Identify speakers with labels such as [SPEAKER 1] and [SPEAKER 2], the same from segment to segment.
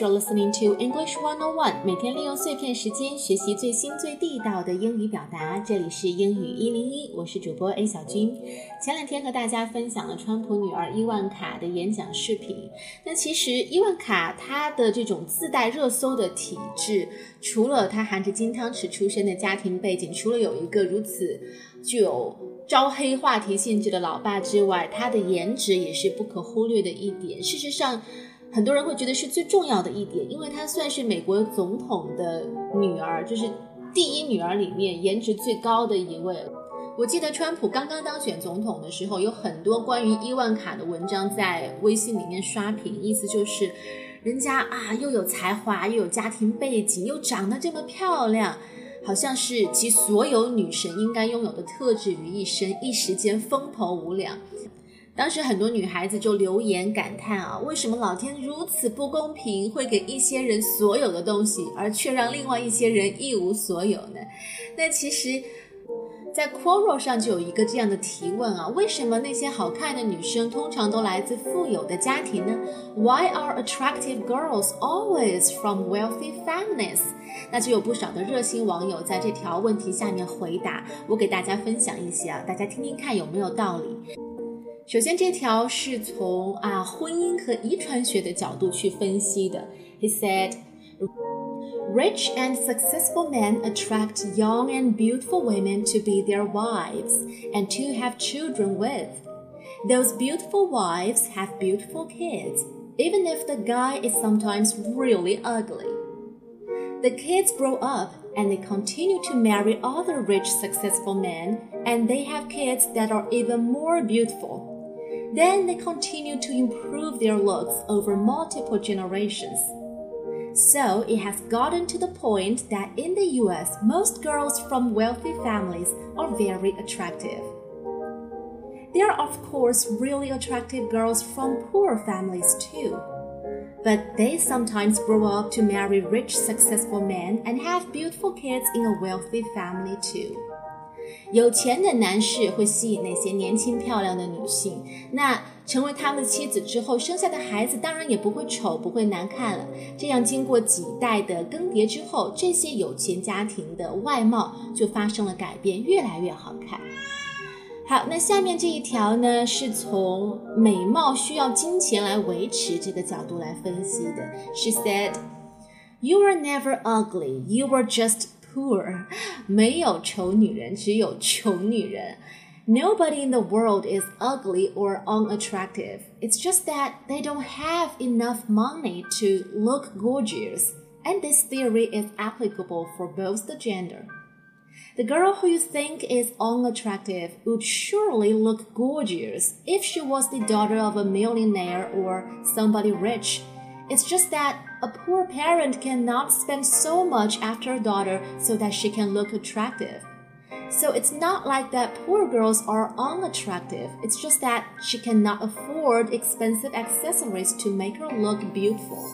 [SPEAKER 1] you're listening to English One On One。每天利用碎片时间学习最新最地道的英语表达。这里是英语一零一，我是主播 A 小军。前两天和大家分享了川普女儿伊万卡的演讲视频。那其实伊万卡她的这种自带热搜的体质，除了她含着金汤匙出身的家庭背景，除了有一个如此具有招黑话题性质的老爸之外，她的颜值也是不可忽略的一点。事实上。很多人会觉得是最重要的一点，因为她算是美国总统的女儿，就是第一女儿里面颜值最高的一位。我记得川普刚刚当选总统的时候，有很多关于伊万卡的文章在微信里面刷屏，意思就是人家啊又有才华，又有家庭背景，又长得这么漂亮，好像是集所有女神应该拥有的特质于一身，一时间风头无两。当时很多女孩子就留言感叹啊，为什么老天如此不公平，会给一些人所有的东西，而却让另外一些人一无所有呢？那其实，在 Quora 上就有一个这样的提问啊，为什么那些好看的女生通常都来自富有的家庭呢？Why are attractive girls always from wealthy families？那就有不少的热心网友在这条问题下面回答，我给大家分享一些啊，大家听听看有没有道理。首先，这条是从啊婚姻和遗传学的角度去分析的。He said, "Rich and successful men attract young and beautiful women to be their wives and to have children with. Those beautiful wives have beautiful kids, even if the guy is sometimes really ugly. The kids grow up and they continue to marry other rich, successful men, and they have kids that are even more beautiful." then they continue to improve their looks over multiple generations. So it has gotten to the point that in the US, most girls from wealthy families are very attractive. There are, of course, really attractive girls from poor families too. But they sometimes grow up to marry rich, successful men and have beautiful kids in a wealthy family too. 有钱的男士会吸引那些年轻漂亮的女性，那成为他们的妻子之后，生下的孩子当然也不会丑，不会难看了。这样经过几代的更迭之后，这些有钱家庭的外貌就发生了改变，越来越好看。好，那下面这一条呢，是从美貌需要金钱来维持这个角度来分析的。She said, "You were never ugly. You were just." poor，没有丑女人，只有穷女人。Nobody in the world is ugly or unattractive. It's just that they don't have enough money to look gorgeous. And this theory is applicable for both the gender. The girl who you think is unattractive would surely look gorgeous if she was the daughter of a millionaire or somebody rich. It's just that a poor parent cannot spend so much after a daughter so that she can look attractive. So it's not like that poor girls are unattractive. It's just that she cannot afford expensive accessories to make her look beautiful.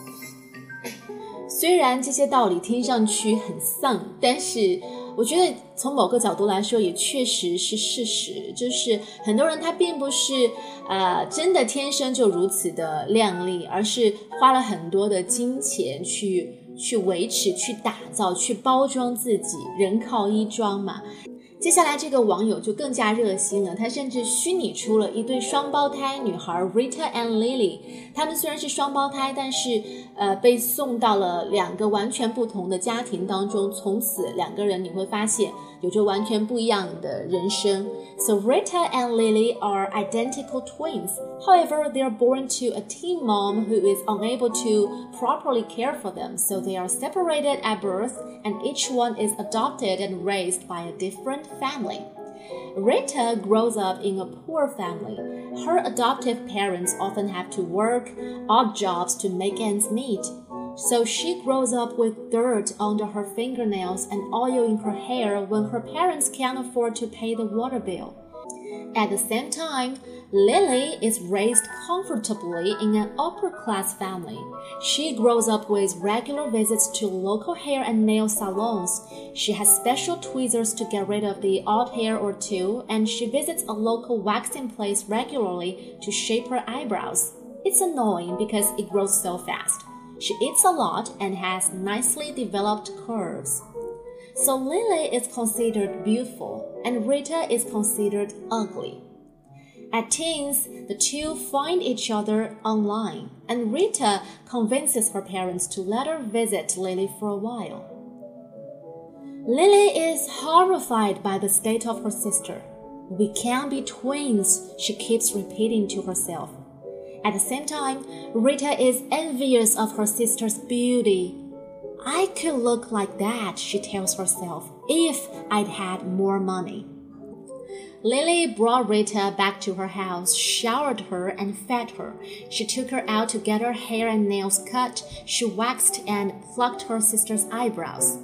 [SPEAKER 1] 虽然这些道理听上去很丧，但是 我觉得从某个角度来说，也确实是事实。就是很多人他并不是呃真的天生就如此的靓丽，而是花了很多的金钱去去维持、去打造、去包装自己。人靠衣装嘛。接下来这个网友就更加热心了，他甚至虚拟出了一对双胞胎女孩 Rita and Lily。他们虽然是双胞胎，但是呃被送到了两个完全不同的家庭当中，从此两个人你会发现有着完全不一样的人生。So Rita and Lily are identical twins. However, they are born to a teen mom who is unable to properly care for them, so they are separated at birth, and each one is adopted and raised by a different family. Rita grows up in a poor family. Her adoptive parents often have to work odd jobs to make ends meet. So she grows up with dirt under her fingernails and oil in her hair when her parents can't afford to pay the water bill. At the same time, Lily is raised comfortably in an upper class family. She grows up with regular visits to local hair and nail salons. She has special tweezers to get rid of the odd hair or two, and she visits a local waxing place regularly to shape her eyebrows. It's annoying because it grows so fast. She eats a lot and has nicely developed curves. So Lily is considered beautiful and Rita is considered ugly. At teens, the two find each other online, and Rita convinces her parents to let her visit Lily for a while. Lily is horrified by the state of her sister. We can't be twins, she keeps repeating to herself. At the same time, Rita is envious of her sister's beauty. I could look like that, she tells herself, if I'd had more money. Lily brought Rita back to her house, showered her, and fed her. She took her out to get her hair and nails cut. She waxed and plucked her sister's eyebrows.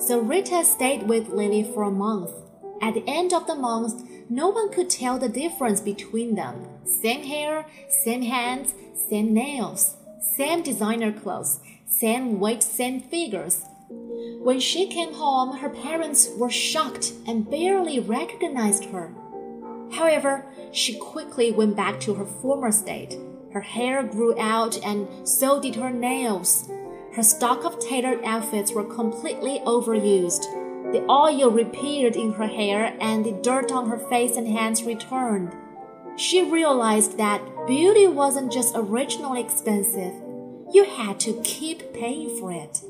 [SPEAKER 1] So Rita stayed with Lily for a month. At the end of the month, no one could tell the difference between them. Same hair, same hands, same nails, same designer clothes, same weight, same figures. When she came home, her parents were shocked and barely recognized her. However, she quickly went back to her former state. Her hair grew out and so did her nails. Her stock of tailored outfits were completely overused. The oil reappeared in her hair and the dirt on her face and hands returned. She realized that beauty wasn't just originally expensive, you had to keep paying for it.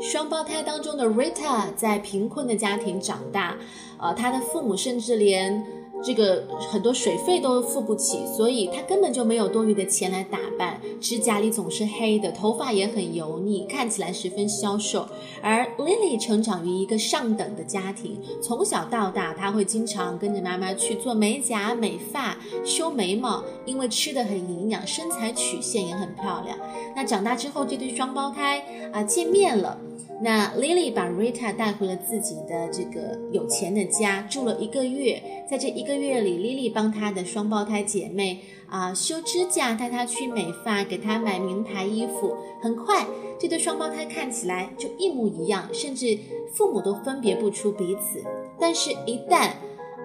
[SPEAKER 1] 双胞胎当中的 Rita 在贫困的家庭长大，呃，她的父母甚至连这个很多水费都付不起，所以她根本就没有多余的钱来打扮，指甲里总是黑的，头发也很油腻，看起来十分消瘦。而 Lily 成长于一个上等的家庭，从小到大，她会经常跟着妈妈去做美甲、美发、修眉毛，因为吃的很营养，身材曲线也很漂亮。那长大之后，这对双胞胎啊见面了。那 Lily 把 Rita 带回了自己的这个有钱的家，住了一个月。在这一个月里，Lily 帮她的双胞胎姐妹啊修指甲，带她去美发，给她买名牌衣服。很快，这对双胞胎看起来就一模一样，甚至父母都分别不出彼此。但是，一旦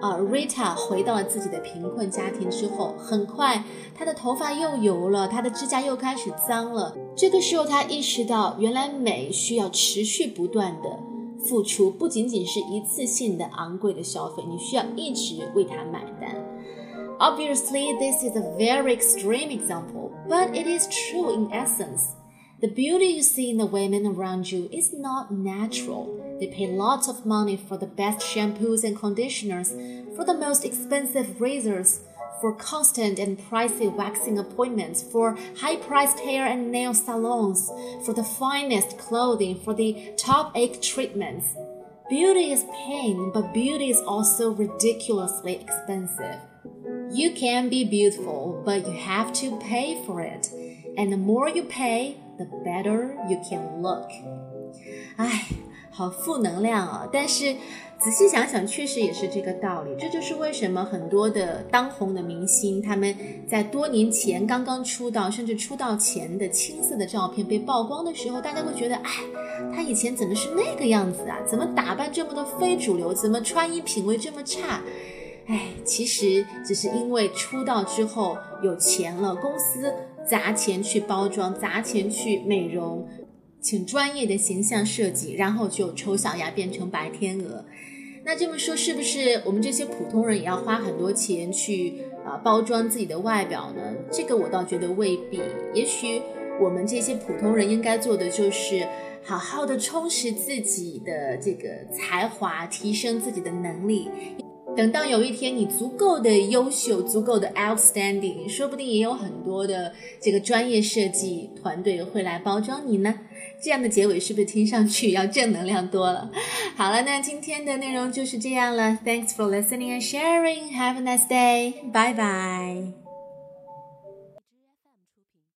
[SPEAKER 1] 啊，Rita 回到了自己的贫困家庭之后，很快她的头发又油了，她的指甲又开始脏了。这个时候，她意识到，原来美需要持续不断的付出，不仅仅是一次性的昂贵的消费，你需要一直为它买单。Obviously, this is a very extreme example, but it is true in essence. The beauty you see in the women around you is not natural. They pay lots of money for the best shampoos and conditioners, for the most expensive razors, for constant and pricey waxing appointments, for high priced hair and nail salons, for the finest clothing, for the top acne treatments. Beauty is pain, but beauty is also ridiculously expensive. You can be beautiful, but you have to pay for it. And the more you pay, the better you can look. 唉，好负能量啊！但是仔细想想，确实也是这个道理。这就是为什么很多的当红的明星，他们在多年前刚刚出道，甚至出道前的青涩的照片被曝光的时候，大家会觉得，哎，他以前怎么是那个样子啊？怎么打扮这么的非主流？怎么穿衣品味这么差？哎，其实只是因为出道之后有钱了，公司砸钱去包装，砸钱去美容。请专业的形象设计，然后就丑小鸭变成白天鹅。那这么说，是不是我们这些普通人也要花很多钱去啊包装自己的外表呢？这个我倒觉得未必。也许我们这些普通人应该做的就是好好的充实自己的这个才华，提升自己的能力。等到有一天你足够的优秀，足够的 outstanding，说不定也有很多的这个专业设计团队会来包装你呢。这样的结尾是不是听上去要正能量多了？好了，那今天的内容就是这样了。Thanks for listening and sharing. Have a nice day. Bye bye.